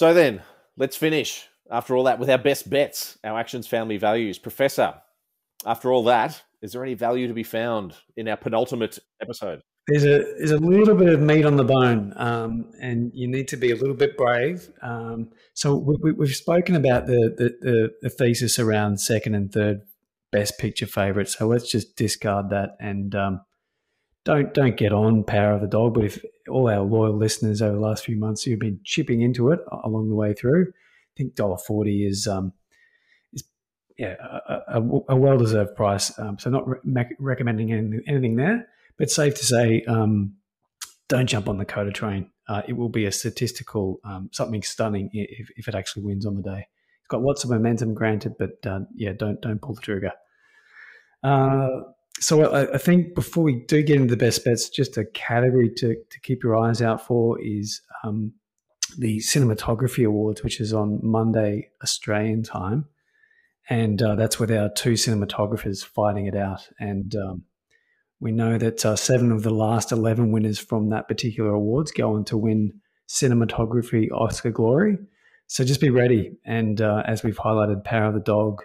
So then, let's finish after all that with our best bets, our actions, family values. Professor, after all that, is there any value to be found in our penultimate episode? There's a there's a little bit of meat on the bone, um, and you need to be a little bit brave. Um, so we, have spoken about the, the, the the thesis around second and third best picture favorites. So let's just discard that and um, don't don't get on Power of the Dog. But if all our loyal listeners over the last few months who've been chipping into it along the way through, I think dollar forty is um, is yeah a, a, a well deserved price. Um, so not re- recommending anything, anything, there, but safe to say um, don't jump on the Coda train. Uh, it will be a statistical um, something stunning if, if it actually wins on the day. It's got lots of momentum, granted, but uh, yeah, don't don't pull the trigger. Uh, so I, I, think before we do get into the best bets, just a category to, to keep your eyes out for is um, the Cinematography Awards, which is on Monday Australian time, and uh, that's with our two cinematographers fighting it out. And um, we know that uh, seven of the last eleven winners from that particular awards go on to win cinematography Oscar glory. So just be ready. And uh, as we've highlighted, Power of the Dog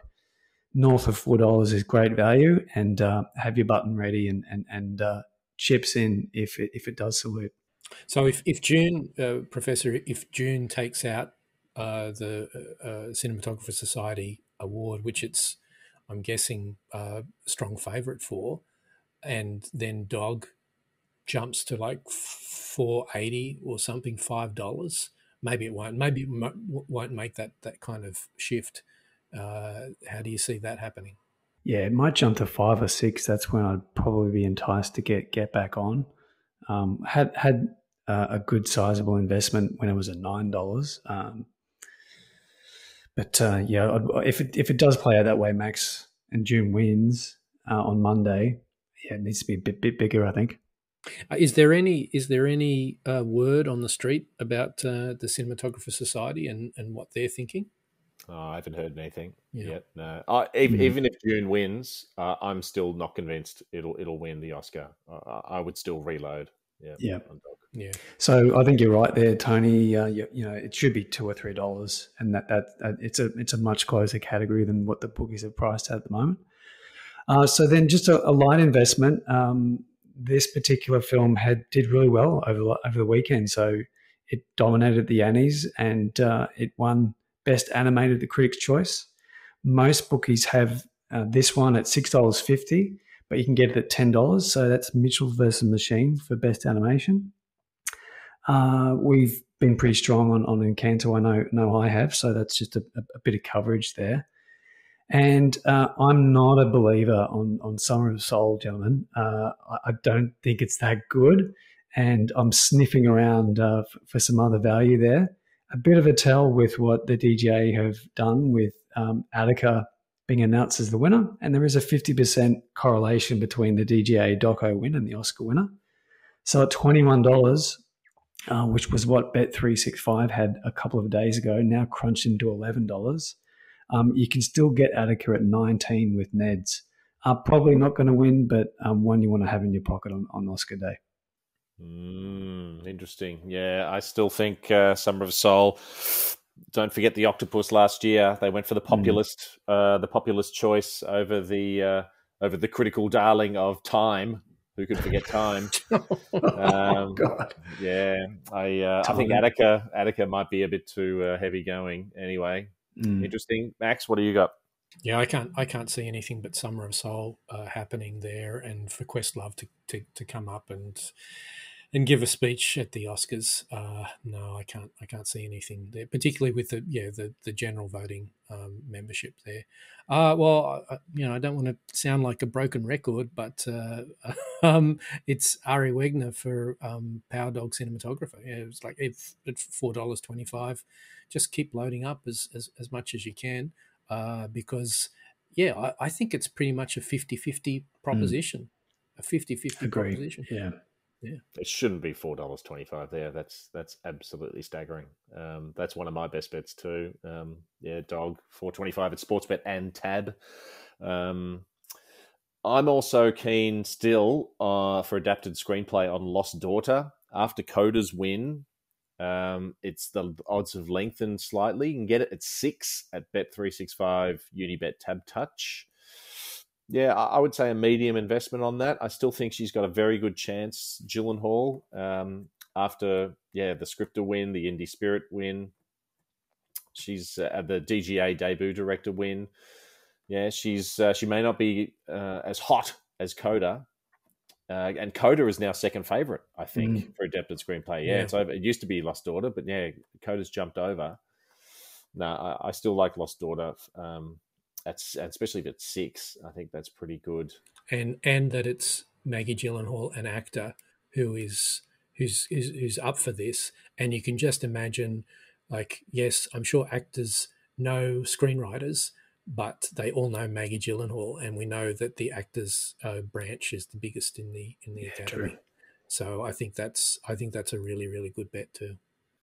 north of four dollars is great value, and uh, have your button ready and and and uh, chips in if it if it does salute. So if if Dune, uh, Professor, if Dune takes out uh, the uh, uh, Cinematographer Society award, which it's I'm guessing a strong favourite for, and then Dog jumps to like four eighty or something, five dollars. Maybe it won't. Maybe it won't make that that kind of shift. Uh, how do you see that happening? Yeah, it might jump to five or six. That's when I'd probably be enticed to get get back on. Um, had had uh, a good sizable investment when it was at nine dollars. Um, but uh, yeah, I'd, if it if it does play out that way, Max and Dune wins uh, on Monday, yeah, it needs to be a bit bit bigger, I think. Uh, is there any is there any uh, word on the street about the Cinematographer Society and, and what they're thinking? Oh, I haven't heard anything yeah. yet. No, I, even, mm. even, if Dune wins, uh, I'm still not convinced it'll it'll win the Oscar. Uh, I would still reload. Yeah, yeah, yeah. So I think you're right there, Tony. Uh, you, you, know, it should be two or three dollars, and that, that, that it's a it's a much closer category than what the bookies are priced at, at the moment. Uh, so then, just a, a light investment. Um, this particular film had did really well over over the weekend, so it dominated the Annies and uh, it won Best Animated, the Critics' Choice. Most bookies have uh, this one at six dollars fifty, but you can get it at ten dollars. So that's Mitchell versus Machine for Best Animation. Uh, we've been pretty strong on on Encanto. I know, know I have. So that's just a, a bit of coverage there. And uh, I'm not a believer on on Summer of Soul, gentlemen. Uh, I, don't think it's that good, and I'm sniffing around uh, for, for some other value there a bit of a tell with what the DGA have done with um, Attica being announced as the winner, and there is a 50% correlation between the DGA Doco win and the Oscar winner. So at $21, uh, which was what Bet365 had a couple of days ago, now crunched into $11, um, you can still get Attica at 19 with Neds. Uh, probably not going to win, but um, one you want to have in your pocket on, on Oscar day. Mm, interesting. Yeah, I still think uh, Summer of Soul. Don't forget the Octopus last year. They went for the hmm. populist, mm. uh, the populist choice over the uh, over the critical darling of time. Who could forget time? oh, um, God. Yeah, I uh, I think Attica Attica might be a bit too uh, heavy going. Anyway, mm. interesting. Max, what do you got? Yeah, I can't I can't see anything but Summer of Soul uh, happening there, and for Questlove to, to to come up and and give a speech at the Oscars. Uh, no, I can't. I can't see anything there, particularly with the yeah the the general voting um, membership there. Uh, well, I, you know, I don't want to sound like a broken record, but uh, um, it's Ari Wegner for um, Power Dog Cinematographer. Yeah, it was like at four dollars twenty five. Just keep loading up as as, as much as you can, uh, because yeah, I, I, think it's pretty much a 50-50 proposition. Mm. A 50-50 proposition. Yeah. Yeah, it shouldn't be four dollars twenty five there. That's that's absolutely staggering. Um, that's one of my best bets too. Um, yeah, dog four twenty five at Sportsbet and Tab. Um, I'm also keen still uh, for adapted screenplay on Lost Daughter after Coda's win. Um, it's the odds have lengthened slightly. You can get it at six at Bet three six five Unibet Tab Touch. Yeah, I would say a medium investment on that. I still think she's got a very good chance. Gyllenhaal, um, after yeah the Scripter win, the Indie Spirit win, she's uh, the DGA debut director win. Yeah, she's uh, she may not be uh, as hot as Coda, uh, and Coda is now second favorite, I think, mm. for adapted screenplay. Yeah, yeah. So it used to be Lost Daughter, but yeah, Coda's jumped over. No, I, I still like Lost Daughter. Um, that's especially if it's six. I think that's pretty good. And and that it's Maggie Gyllenhaal, an actor who is who's who's, who's up for this, and you can just imagine, like, yes, I'm sure actors know screenwriters, but they all know Maggie Gyllenhaal, and we know that the actors uh, branch is the biggest in the in the yeah, academy. True. So I think that's I think that's a really really good bet too.